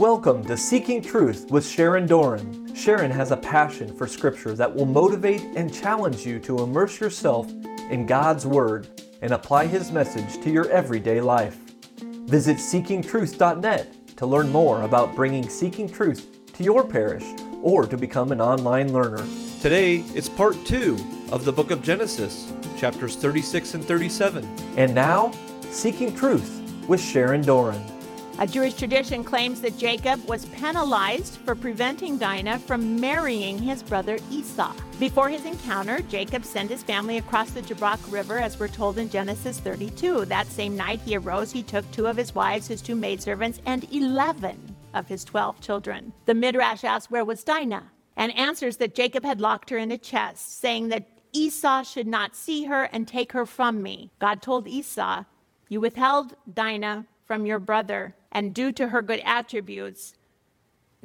Welcome to Seeking Truth with Sharon Doran. Sharon has a passion for Scripture that will motivate and challenge you to immerse yourself in God's Word and apply His message to your everyday life. Visit seekingtruth.net to learn more about bringing Seeking Truth to your parish or to become an online learner. Today, it's part two of the book of Genesis, chapters 36 and 37. And now, Seeking Truth with Sharon Doran. A Jewish tradition claims that Jacob was penalized for preventing Dinah from marrying his brother Esau. Before his encounter, Jacob sent his family across the Jabbok River, as we're told in Genesis 32. That same night he arose, he took two of his wives, his two maidservants, and 11 of his 12 children. The Midrash asks, Where was Dinah? And answers that Jacob had locked her in a chest, saying that Esau should not see her and take her from me. God told Esau, You withheld Dinah from your brother and due to her good attributes,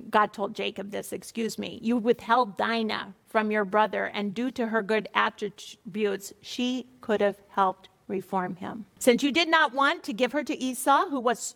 God told Jacob this, excuse me, you withheld Dinah from your brother, and due to her good attributes, she could have helped reform him. Since you did not want to give her to Esau, who was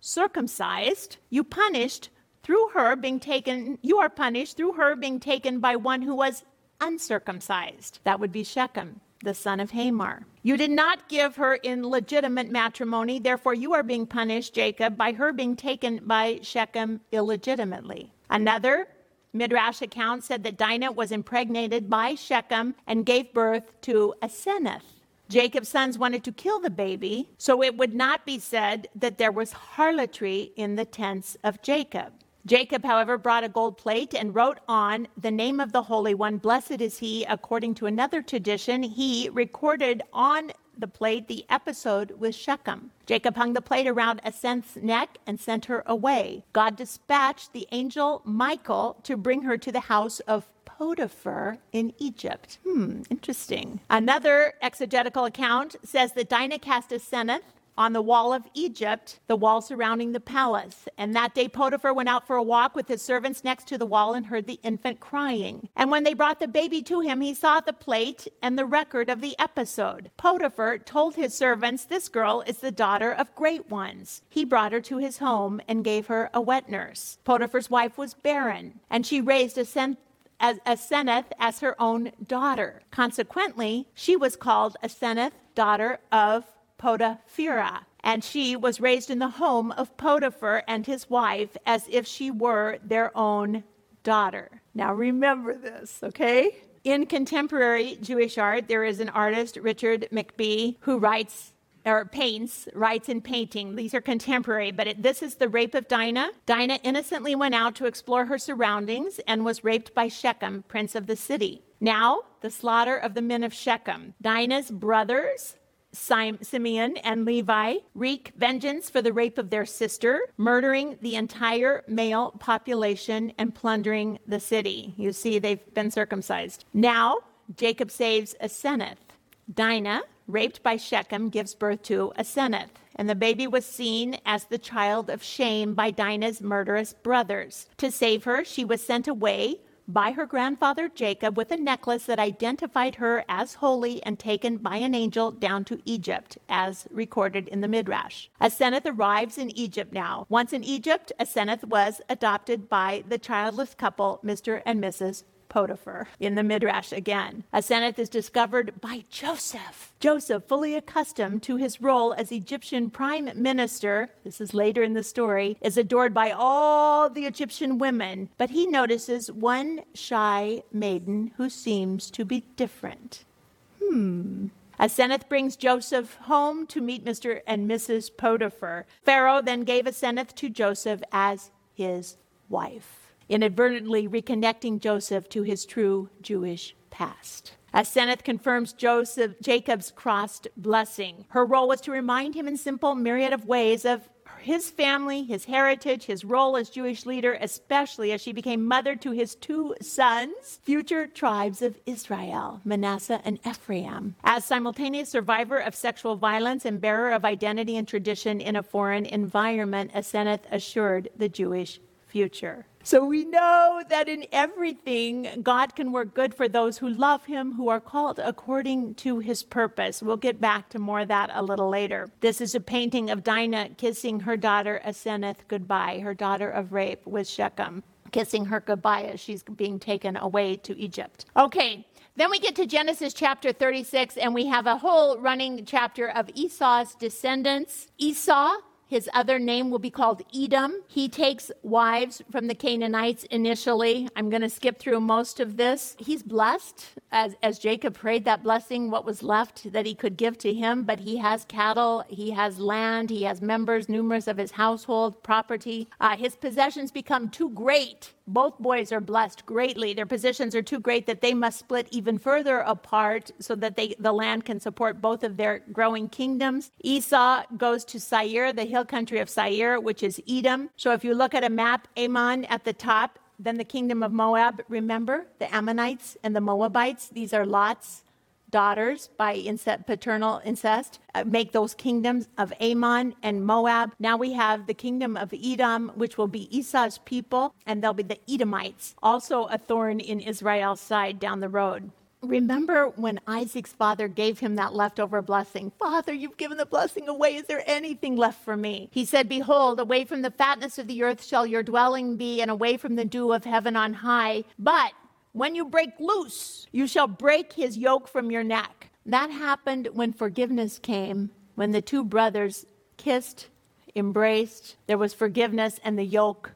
circumcised, you punished through her being taken, you are punished through her being taken by one who was uncircumcised. That would be Shechem the son of Hamor. You did not give her in legitimate matrimony, therefore you are being punished, Jacob, by her being taken by Shechem illegitimately. Another Midrash account said that Dinah was impregnated by Shechem and gave birth to Aseneth. Jacob's sons wanted to kill the baby, so it would not be said that there was harlotry in the tents of Jacob. Jacob, however, brought a gold plate and wrote on the name of the Holy One, Blessed is he. According to another tradition, he recorded on the plate the episode with Shechem. Jacob hung the plate around Aseneth's neck and sent her away. God dispatched the angel Michael to bring her to the house of Potiphar in Egypt. Hmm, interesting. Another exegetical account says that Dinah cast a Aseneth on the wall of Egypt, the wall surrounding the palace. And that day Potiphar went out for a walk with his servants next to the wall and heard the infant crying. And when they brought the baby to him, he saw the plate and the record of the episode. Potiphar told his servants, This girl is the daughter of great ones. He brought her to his home and gave her a wet nurse. Potiphar's wife was barren, and she raised a as Aseneth as her own daughter. Consequently, she was called Aseneth, daughter of Potiphera, and she was raised in the home of Potiphar and his wife as if she were their own daughter. Now remember this, okay? In contemporary Jewish art, there is an artist, Richard McBee, who writes or paints, writes in painting. These are contemporary, but it, this is the rape of Dinah. Dinah innocently went out to explore her surroundings and was raped by Shechem, prince of the city. Now, the slaughter of the men of Shechem. Dinah's brothers Simeon and Levi wreak vengeance for the rape of their sister, murdering the entire male population and plundering the city. You see, they've been circumcised. Now, Jacob saves Aseneth. Dinah, raped by Shechem, gives birth to Aseneth. And the baby was seen as the child of shame by Dinah's murderous brothers. To save her, she was sent away by her grandfather Jacob with a necklace that identified her as holy and taken by an angel down to Egypt, as recorded in the Midrash. Aseneth arrives in Egypt now. Once in Egypt, Aseneth was adopted by the childless couple, Mr. and Mrs. Potiphar in the Midrash again. Aseneth is discovered by Joseph. Joseph, fully accustomed to his role as Egyptian prime minister, this is later in the story, is adored by all the Egyptian women, but he notices one shy maiden who seems to be different. Hmm. Aseneth brings Joseph home to meet Mr. and Mrs. Potiphar. Pharaoh then gave Aseneth to Joseph as his wife inadvertently reconnecting Joseph to his true Jewish past. As Aseneth confirms Joseph Jacob's crossed blessing. Her role was to remind him in simple myriad of ways of his family, his heritage, his role as Jewish leader, especially as she became mother to his two sons, future tribes of Israel, Manasseh and Ephraim. As simultaneous survivor of sexual violence and bearer of identity and tradition in a foreign environment, Aseneth assured the Jewish future. So we know that in everything, God can work good for those who love Him, who are called according to His purpose. We'll get back to more of that a little later. This is a painting of Dinah kissing her daughter Aseneth goodbye, her daughter of rape with Shechem, kissing her goodbye as she's being taken away to Egypt. Okay. Then we get to Genesis chapter 36, and we have a whole running chapter of Esau's descendants. Esau his other name will be called Edom. He takes wives from the Canaanites initially. I'm going to skip through most of this. He's blessed as, as Jacob prayed that blessing, what was left that he could give to him, but he has cattle, he has land, he has members, numerous of his household, property. Uh, his possessions become too great both boys are blessed greatly. Their positions are too great that they must split even further apart so that they, the land can support both of their growing kingdoms. Esau goes to Seir, the hill country of Seir, which is Edom. So if you look at a map, Ammon at the top, then the kingdom of Moab, remember the Ammonites and the Moabites, these are Lot's daughters by incest, paternal incest, uh, make those kingdoms of Ammon and Moab. Now we have the kingdom of Edom, which will be Esau's people, and they'll be the Edomites, also a thorn in Israel's side down the road. Remember when Isaac's father gave him that leftover blessing? Father, you've given the blessing away. Is there anything left for me? He said, Behold, away from the fatness of the earth shall your dwelling be, and away from the dew of heaven on high. But when you break loose, you shall break his yoke from your neck. That happened when forgiveness came, when the two brothers kissed, embraced, there was forgiveness, and the yoke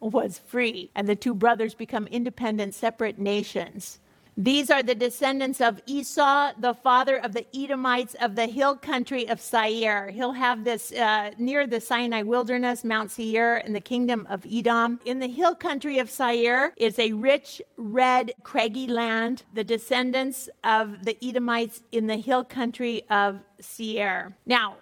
was free. And the two brothers become independent, separate nations. These are the descendants of Esau, the father of the Edomites of the hill country of Seir. He'll have this uh, near the Sinai wilderness, Mount Seir, in the kingdom of Edom. In the hill country of Seir is a rich, red, craggy land, the descendants of the Edomites in the hill country of Seir. Now,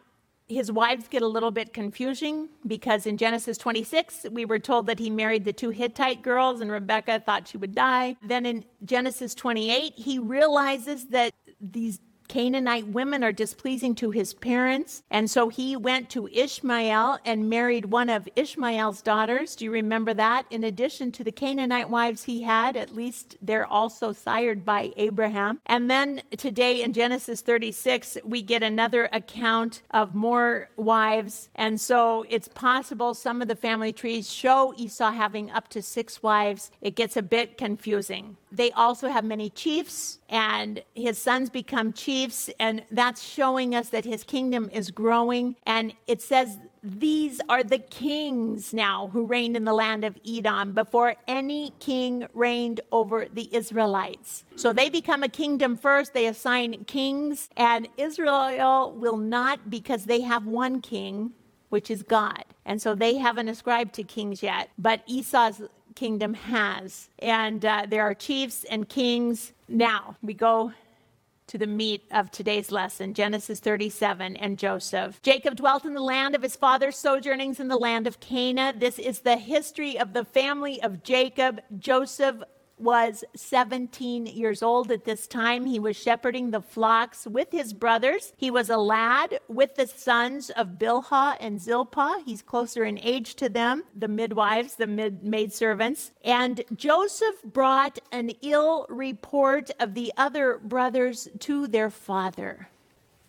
his wives get a little bit confusing because in Genesis 26, we were told that he married the two Hittite girls and Rebecca thought she would die. Then in Genesis 28, he realizes that these Canaanite women are displeasing to his parents. And so he went to Ishmael and married one of Ishmael's daughters. Do you remember that? In addition to the Canaanite wives he had, at least they're also sired by Abraham. And then today in Genesis 36, we get another account of more wives. And so it's possible some of the family trees show Esau having up to six wives. It gets a bit confusing. They also have many chiefs, and his sons become chiefs, and that's showing us that his kingdom is growing. And it says, These are the kings now who reigned in the land of Edom before any king reigned over the Israelites. So they become a kingdom first, they assign kings, and Israel will not because they have one king which is God. And so they haven't ascribed to kings yet. But Esau's kingdom has. And uh, there are chiefs and kings. Now we go to the meat of today's lesson Genesis 37 and Joseph. Jacob dwelt in the land of his father's sojournings in the land of Canaan. This is the history of the family of Jacob. Joseph was 17 years old at this time. He was shepherding the flocks with his brothers. He was a lad with the sons of Bilhah and Zilpah. He's closer in age to them, the midwives, the mid- maidservants. And Joseph brought an ill report of the other brothers to their father.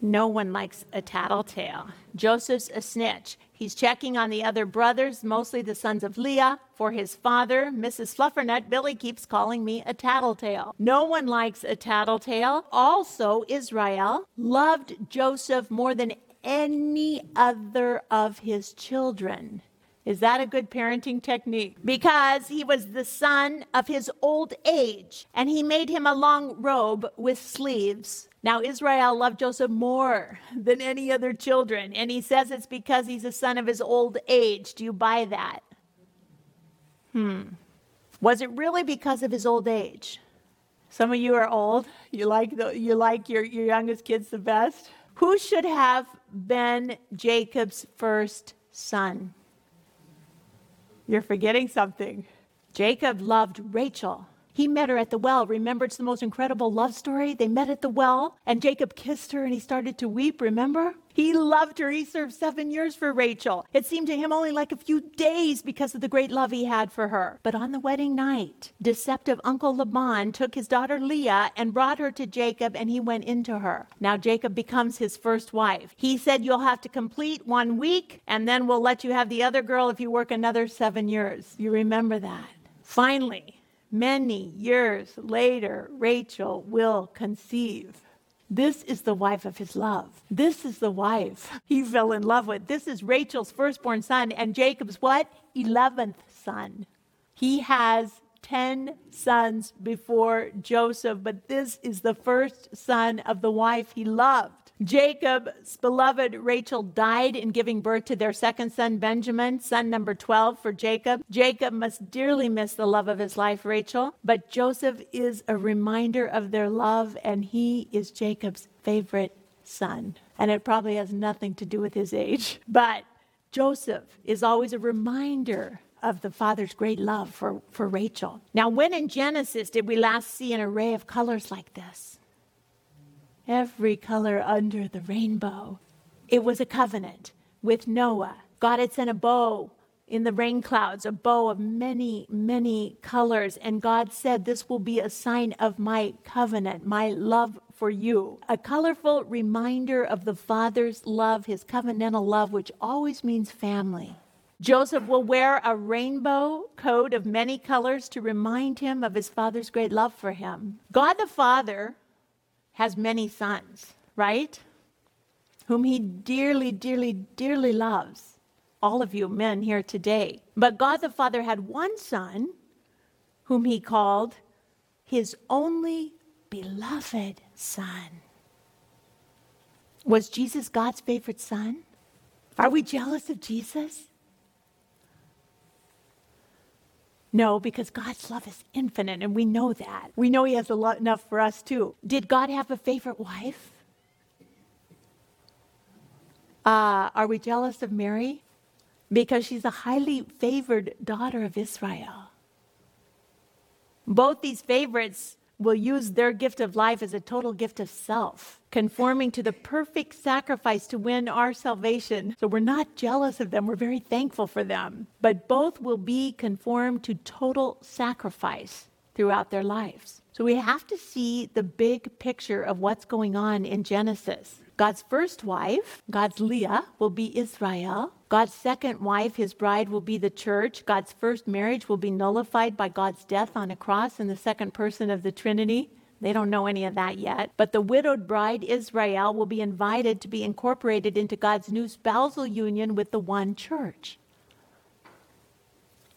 No one likes a tattletale. Joseph's a snitch. He's checking on the other brothers, mostly the sons of Leah, for his father. Mrs. Fluffernut, Billy keeps calling me a tattletale. No one likes a tattletale. Also, Israel loved Joseph more than any other of his children. Is that a good parenting technique? Because he was the son of his old age, and he made him a long robe with sleeves. Now, Israel loved Joseph more than any other children, and he says it's because he's a son of his old age. Do you buy that? Hmm. Was it really because of his old age? Some of you are old. You like the, you like your, your youngest kids the best. Who should have been Jacob's first son? You're forgetting something. Jacob loved Rachel. He met her at the well. Remember, it's the most incredible love story. They met at the well, and Jacob kissed her and he started to weep, remember? He loved her. He served seven years for Rachel. It seemed to him only like a few days because of the great love he had for her. But on the wedding night, deceptive Uncle Laban took his daughter Leah and brought her to Jacob, and he went into her. Now Jacob becomes his first wife. He said, You'll have to complete one week, and then we'll let you have the other girl if you work another seven years. You remember that. Finally, many years later, Rachel will conceive. This is the wife of his love. This is the wife he fell in love with. This is Rachel's firstborn son and Jacob's what? 11th son. He has 10 sons before Joseph, but this is the first son of the wife he loved. Jacob's beloved Rachel died in giving birth to their second son, Benjamin, son number 12 for Jacob. Jacob must dearly miss the love of his life, Rachel, but Joseph is a reminder of their love, and he is Jacob's favorite son. And it probably has nothing to do with his age, but Joseph is always a reminder of the father's great love for, for Rachel. Now, when in Genesis did we last see an array of colors like this? Every color under the rainbow. It was a covenant with Noah. God had sent a bow in the rain clouds, a bow of many, many colors. And God said, This will be a sign of my covenant, my love for you. A colorful reminder of the Father's love, his covenantal love, which always means family. Joseph will wear a rainbow coat of many colors to remind him of his father's great love for him. God the Father has many sons, right? Whom he dearly, dearly, dearly loves. All of you men here today. But God the Father had one son whom he called his only beloved son. Was Jesus God's favorite son? Are we jealous of Jesus? No, because God's love is infinite, and we know that. We know He has enough for us too. Did God have a favorite wife? Uh, are we jealous of Mary? Because she's a highly favored daughter of Israel. Both these favorites will use their gift of life as a total gift of self, conforming to the perfect sacrifice to win our salvation. So we're not jealous of them, we're very thankful for them. But both will be conformed to total sacrifice throughout their lives. So we have to see the big picture of what's going on in Genesis. God's first wife, God's Leah, will be Israel. God's second wife, his bride, will be the church. God's first marriage will be nullified by God's death on a cross in the second person of the Trinity. They don't know any of that yet. But the widowed bride, Israel, will be invited to be incorporated into God's new spousal union with the one church.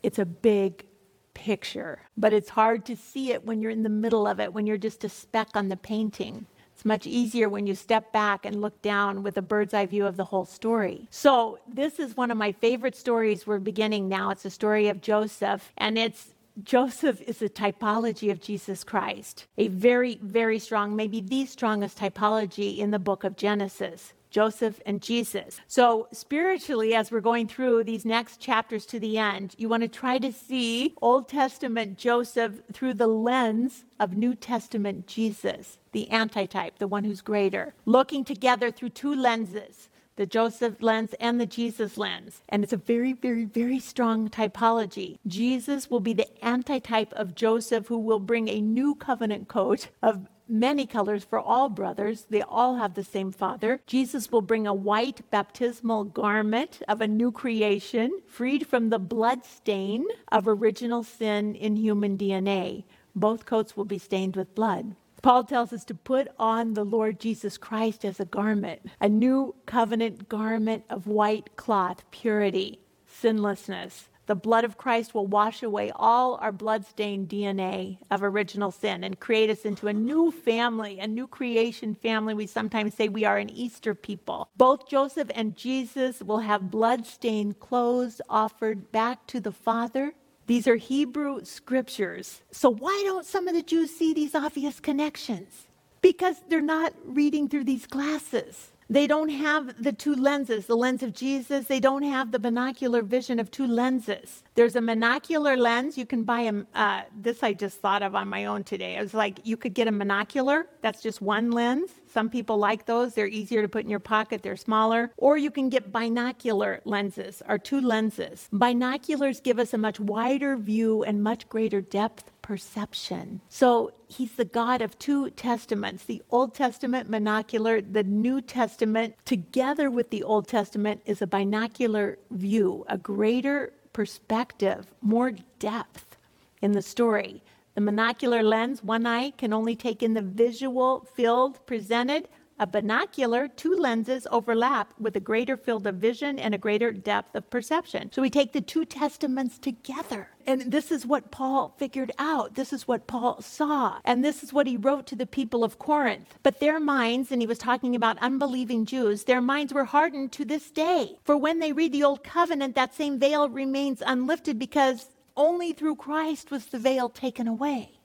It's a big picture, but it's hard to see it when you're in the middle of it, when you're just a speck on the painting. It's much easier when you step back and look down with a bird's eye view of the whole story. So, this is one of my favorite stories we're beginning now. It's a story of Joseph, and it's Joseph is a typology of Jesus Christ, a very, very strong, maybe the strongest typology in the book of Genesis. Joseph, and Jesus. So, spiritually, as we're going through these next chapters to the end, you want to try to see Old Testament Joseph through the lens of New Testament Jesus, the antitype, the one who's greater, looking together through two lenses the Joseph lens and the Jesus lens. And it's a very, very, very strong typology. Jesus will be the antitype of Joseph, who will bring a new covenant coat of many colors for all brothers. They all have the same Father. Jesus will bring a white baptismal garment of a new creation, freed from the blood stain of original sin in human DNA. Both coats will be stained with blood. Paul tells us to put on the Lord Jesus Christ as a garment, a new covenant garment of white cloth, purity, sinlessness, the blood of Christ will wash away all our blood-stained DNA of original sin and create us into a new family, a new creation family. We sometimes say we are an Easter people. Both Joseph and Jesus will have blood-stained clothes offered back to the Father. These are Hebrew scriptures. So why don't some of the Jews see these obvious connections? Because they're not reading through these glasses. They don't have the two lenses, the lens of Jesus. They don't have the binocular vision of two lenses. There's a monocular lens. You can buy a, uh, this I just thought of on my own today. I was like, you could get a monocular. That's just one lens. Some people like those. They're easier to put in your pocket, they're smaller. Or you can get binocular lenses, or two lenses. Binoculars give us a much wider view and much greater depth perception. So he's the God of two testaments the Old Testament monocular, the New Testament, together with the Old Testament, is a binocular view, a greater perspective, more depth in the story. The monocular lens, one eye, can only take in the visual field presented. A binocular, two lenses overlap with a greater field of vision and a greater depth of perception. So we take the two testaments together. And this is what Paul figured out. This is what Paul saw. And this is what he wrote to the people of Corinth. But their minds, and he was talking about unbelieving Jews, their minds were hardened to this day. For when they read the Old Covenant, that same veil remains unlifted because only through Christ was the veil taken away.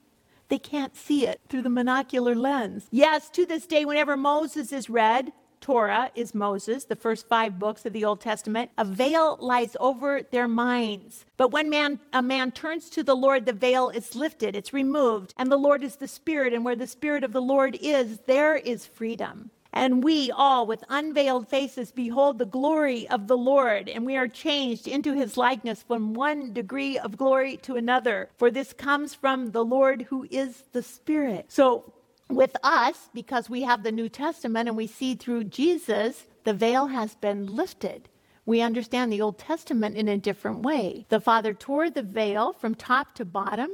They can't see it through the monocular lens. Yes, to this day, whenever Moses is read, Torah is Moses, the first five books of the Old Testament. A veil lies over their minds. But when man, a man turns to the Lord, the veil is lifted, it's removed, and the Lord is the Spirit, and where the Spirit of the Lord is, there is freedom. And we all, with unveiled faces, behold the glory of the Lord, and we are changed into his likeness from one degree of glory to another. For this comes from the Lord who is the Spirit. So, with us, because we have the New Testament and we see through Jesus, the veil has been lifted. We understand the Old Testament in a different way. The Father tore the veil from top to bottom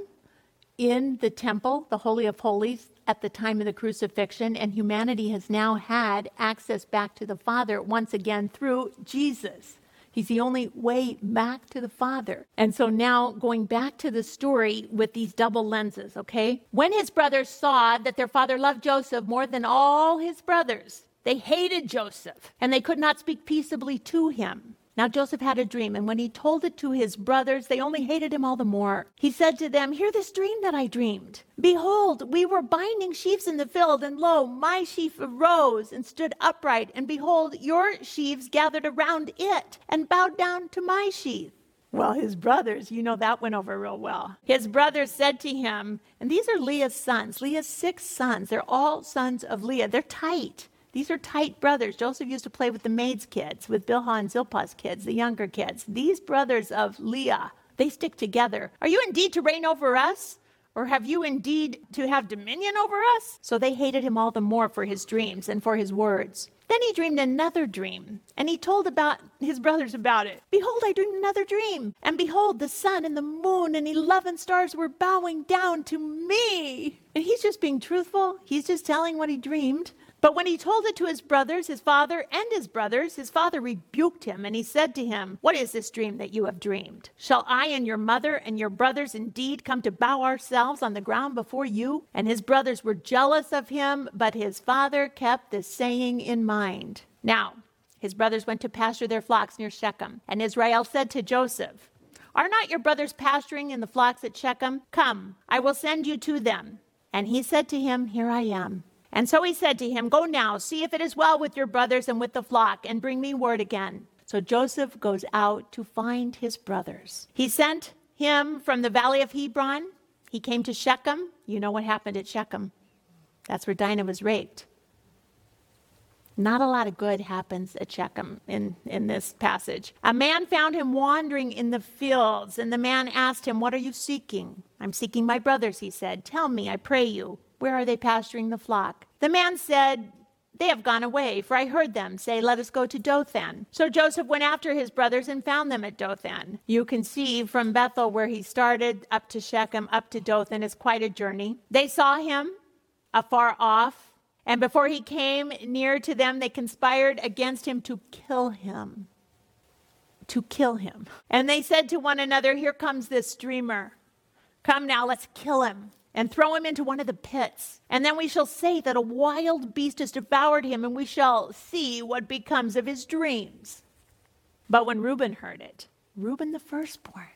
in the temple, the Holy of Holies, at the time of the crucifixion, and humanity has now had access back to the Father once again through Jesus. He's the only way back to the Father. And so now going back to the story with these double lenses, okay? When his brothers saw that their father loved Joseph more than all his brothers, they hated Joseph and they could not speak peaceably to him. Now Joseph had a dream, and when he told it to his brothers, they only hated him all the more. He said to them, Hear this dream that I dreamed. Behold, we were binding sheaves in the field, and lo, my sheaf arose and stood upright, and behold, your sheaves gathered around it and bowed down to my sheaf. Well, his brothers, you know that went over real well. His brothers said to him, and these are Leah's sons, Leah's six sons. They're all sons of Leah. They're tight. These are tight brothers. Joseph used to play with the maid's kids, with Bilhah and Zilpah's kids, the younger kids. These brothers of Leah, they stick together. Are you indeed to reign over us? Or have you indeed to have dominion over us? So they hated him all the more for his dreams and for his words. Then he dreamed another dream, and he told about his brothers about it. Behold, I dreamed another dream, and behold, the sun and the moon and eleven stars were bowing down to me. And he's just being truthful. He's just telling what he dreamed. But when he told it to his brothers, his father, and his brothers, his father rebuked him, and he said to him, What is this dream that you have dreamed? Shall I and your mother and your brothers indeed come to bow ourselves on the ground before you? And his brothers were jealous of him, but his father kept the saying in mind. Now, his brothers went to pasture their flocks near Shechem, and Israel said to Joseph, Are not your brothers pasturing in the flocks at Shechem? Come, I will send you to them. And he said to him, Here I am. And so he said to him, Go now, see if it is well with your brothers and with the flock, and bring me word again. So Joseph goes out to find his brothers. He sent him from the valley of Hebron. He came to Shechem. You know what happened at Shechem. That's where Dinah was raped. Not a lot of good happens at Shechem in, in this passage. A man found him wandering in the fields, and the man asked him, What are you seeking? I'm seeking my brothers, he said. Tell me, I pray you. Where are they pasturing the flock? The man said, They have gone away, for I heard them say, Let us go to Dothan. So Joseph went after his brothers and found them at Dothan. You can see from Bethel where he started up to Shechem, up to Dothan is quite a journey. They saw him afar off, and before he came near to them, they conspired against him to kill him. To kill him. And they said to one another, Here comes this dreamer. Come now, let's kill him and throw him into one of the pits. And then we shall say that a wild beast has devoured him, and we shall see what becomes of his dreams. But when Reuben heard it, Reuben the firstborn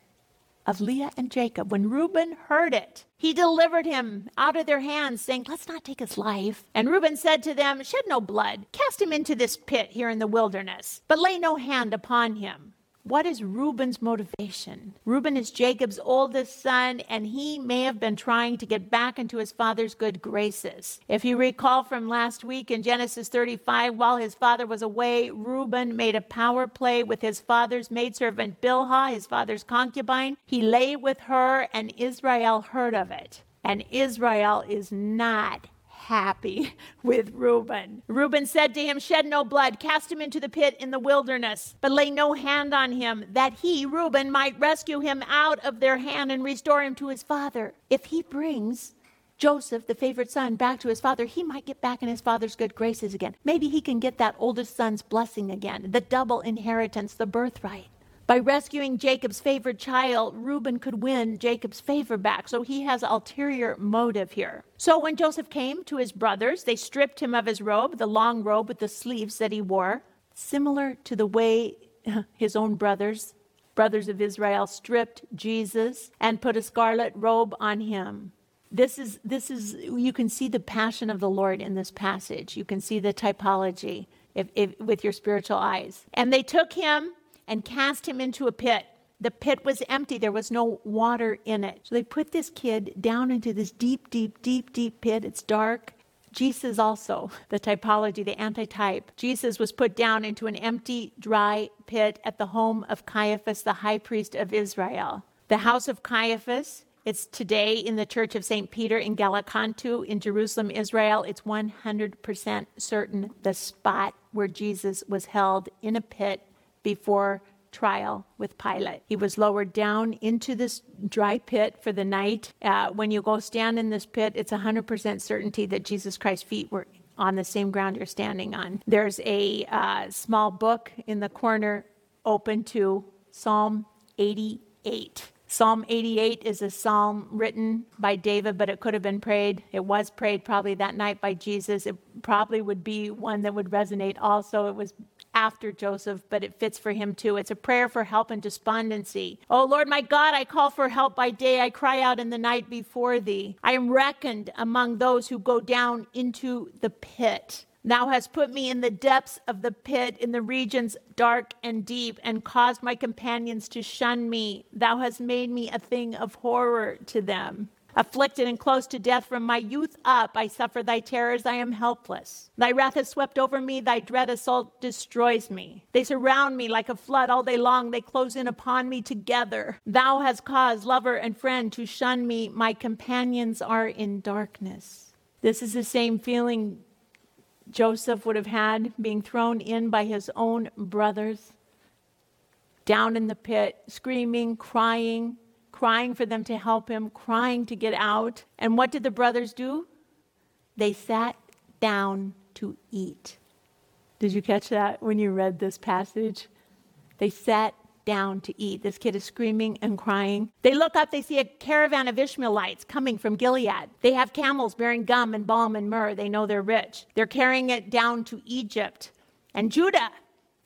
of Leah and Jacob, when Reuben heard it, he delivered him out of their hands, saying, Let's not take his life. And Reuben said to them, Shed no blood, cast him into this pit here in the wilderness, but lay no hand upon him. What is Reuben's motivation? Reuben is Jacob's oldest son, and he may have been trying to get back into his father's good graces. If you recall from last week in Genesis 35, while his father was away, Reuben made a power play with his father's maidservant Bilhah, his father's concubine. He lay with her, and Israel heard of it. And Israel is not happy with Reuben. Reuben said to him, Shed no blood, cast him into the pit in the wilderness, but lay no hand on him, that he, Reuben, might rescue him out of their hand and restore him to his father. If he brings Joseph, the favorite son, back to his father, he might get back in his father's good graces again. Maybe he can get that oldest son's blessing again, the double inheritance, the birthright. By rescuing Jacob's favorite child, Reuben could win Jacob's favor back. So he has ulterior motive here. So when Joseph came to his brothers, they stripped him of his robe, the long robe with the sleeves that he wore, similar to the way his own brothers, brothers of Israel, stripped Jesus and put a scarlet robe on him. This is this is you can see the passion of the Lord in this passage. You can see the typology if, if, with your spiritual eyes. And they took him and cast him into a pit. The pit was empty, there was no water in it. So they put this kid down into this deep, deep, deep, deep pit. It's dark. Jesus also, the typology, the antitype. Jesus was put down into an empty, dry pit at the home of Caiaphas, the high priest of Israel. The house of Caiaphas, it's today in the church of St. Peter in Gallicantu in Jerusalem, Israel. It's 100% certain the spot where Jesus was held in a pit before trial with Pilate. He was lowered down into this dry pit for the night. Uh, when you go stand in this pit, it's 100% certainty that Jesus Christ's feet were on the same ground you're standing on. There's a uh, small book in the corner open to Psalm 88. Psalm 88 is a psalm written by David, but it could have been prayed. It was prayed probably that night by Jesus. It probably would be one that would resonate also. It was after Joseph, but it fits for him too. It's a prayer for help and despondency. Oh Lord, my God, I call for help by day. I cry out in the night before thee. I am reckoned among those who go down into the pit. Thou hast put me in the depths of the pit, in the regions dark and deep, and caused my companions to shun me. Thou hast made me a thing of horror to them. Afflicted and close to death from my youth up, I suffer thy terrors, I am helpless. Thy wrath has swept over me, thy dread assault destroys me. They surround me like a flood all day long, they close in upon me together. Thou hast caused lover and friend to shun me, my companions are in darkness. This is the same feeling Joseph would have had being thrown in by his own brothers, down in the pit, screaming, crying, crying for them to help him, crying to get out. And what did the brothers do? They sat down to eat. Did you catch that when you read this passage? They sat down to eat. This kid is screaming and crying. They look up, they see a caravan of Ishmaelites coming from Gilead. They have camels bearing gum and balm and myrrh. They know they're rich. They're carrying it down to Egypt. And Judah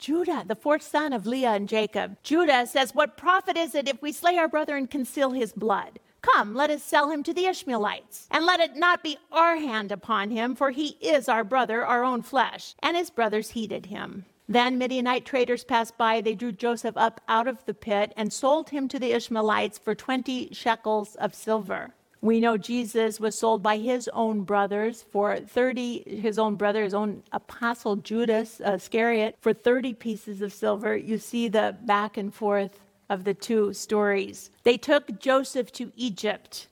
Judah, the fourth son of Leah and Jacob. Judah says, What profit is it if we slay our brother and conceal his blood? Come, let us sell him to the Ishmaelites, and let it not be our hand upon him, for he is our brother, our own flesh. And his brothers heeded him. Then Midianite traders passed by. They drew Joseph up out of the pit and sold him to the Ishmaelites for 20 shekels of silver. We know Jesus was sold by his own brothers for 30, his own brother, his own apostle Judas Iscariot, for 30 pieces of silver. You see the back and forth of the two stories. They took Joseph to Egypt.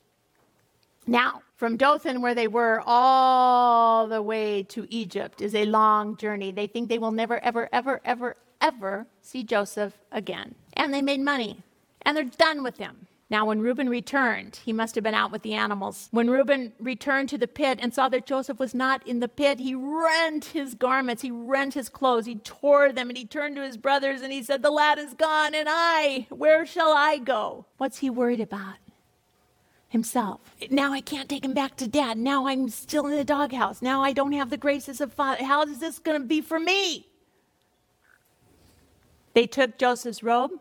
Now, from Dothan, where they were, all the way to Egypt is a long journey. They think they will never, ever, ever, ever, ever see Joseph again. And they made money, and they're done with him. Now, when Reuben returned, he must have been out with the animals. When Reuben returned to the pit and saw that Joseph was not in the pit, he rent his garments, he rent his clothes, he tore them, and he turned to his brothers and he said, The lad is gone, and I, where shall I go? What's he worried about? Himself. Now I can't take him back to dad. Now I'm still in the doghouse. Now I don't have the graces of father. How is this going to be for me? They took Joseph's robe,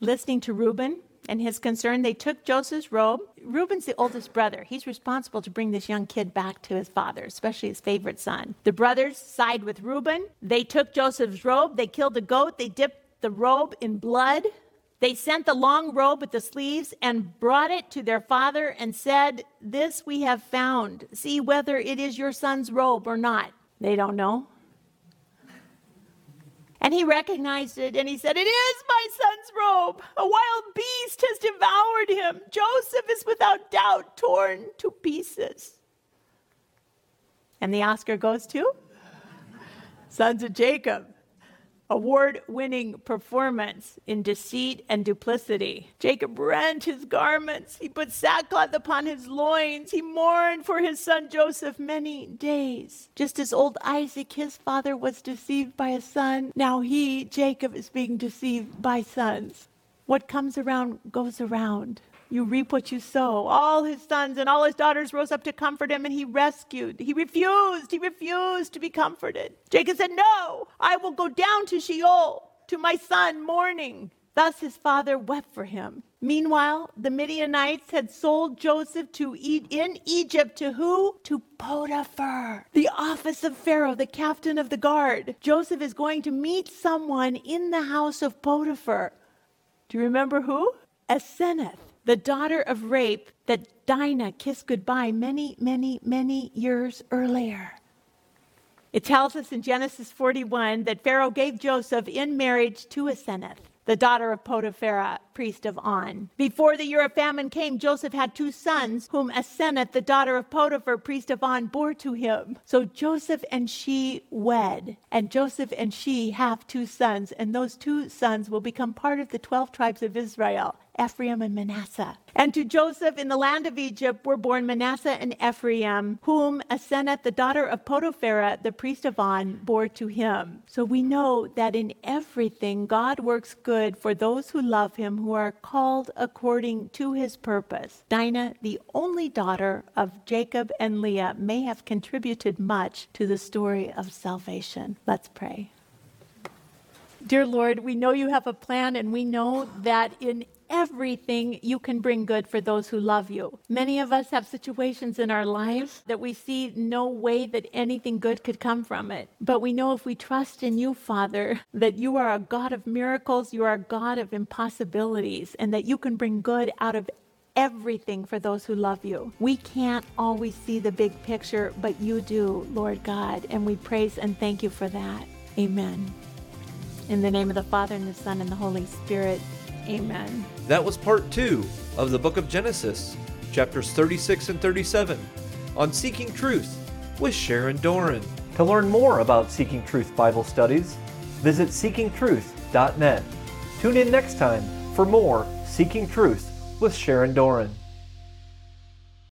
listening to Reuben and his concern, they took Joseph's robe. Reuben's the oldest brother. He's responsible to bring this young kid back to his father, especially his favorite son. The brothers side with Reuben. They took Joseph's robe, they killed a goat, they dipped the robe in blood. They sent the long robe with the sleeves and brought it to their father and said, This we have found. See whether it is your son's robe or not. They don't know. And he recognized it and he said, It is my son's robe. A wild beast has devoured him. Joseph is without doubt torn to pieces. And the Oscar goes to Sons of Jacob award winning performance in deceit and duplicity. Jacob rent his garments, he put sackcloth upon his loins, he mourned for his son Joseph many days. Just as old Isaac, his father, was deceived by a son, now he, Jacob, is being deceived by sons. What comes around goes around. You reap what you sow. All his sons and all his daughters rose up to comfort him, and he rescued. He refused. He refused to be comforted. Jacob said, No, I will go down to Sheol, to my son, mourning. Thus his father wept for him. Meanwhile, the Midianites had sold Joseph to eat in Egypt to who? To Potiphar, the office of Pharaoh, the captain of the guard. Joseph is going to meet someone in the house of Potiphar. Do you remember who? Asenath the daughter of rape that Dinah kissed goodbye many, many, many years earlier. It tells us in Genesis 41 that Pharaoh gave Joseph in marriage to Asenath the daughter of Potiphar, priest of On. Before the year of famine came, Joseph had two sons, whom Asenath, the daughter of Potiphar, priest of On, bore to him. So Joseph and she wed, and Joseph and she have two sons, and those two sons will become part of the 12 tribes of Israel. Ephraim and Manasseh. And to Joseph in the land of Egypt were born Manasseh and Ephraim, whom Asenath, the daughter of Potiphar, the priest of On, bore to him. So we know that in everything God works good for those who love him, who are called according to his purpose. Dinah, the only daughter of Jacob and Leah, may have contributed much to the story of salvation. Let's pray. Dear Lord, we know you have a plan, and we know that in everything you can bring good for those who love you. Many of us have situations in our lives that we see no way that anything good could come from it. But we know if we trust in you, Father, that you are a God of miracles, you are a God of impossibilities, and that you can bring good out of everything for those who love you. We can't always see the big picture, but you do, Lord God, and we praise and thank you for that. Amen. In the name of the Father, and the Son, and the Holy Spirit. Amen. That was part two of the book of Genesis, chapters 36 and 37, on Seeking Truth with Sharon Doran. To learn more about Seeking Truth Bible studies, visit seekingtruth.net. Tune in next time for more Seeking Truth with Sharon Doran.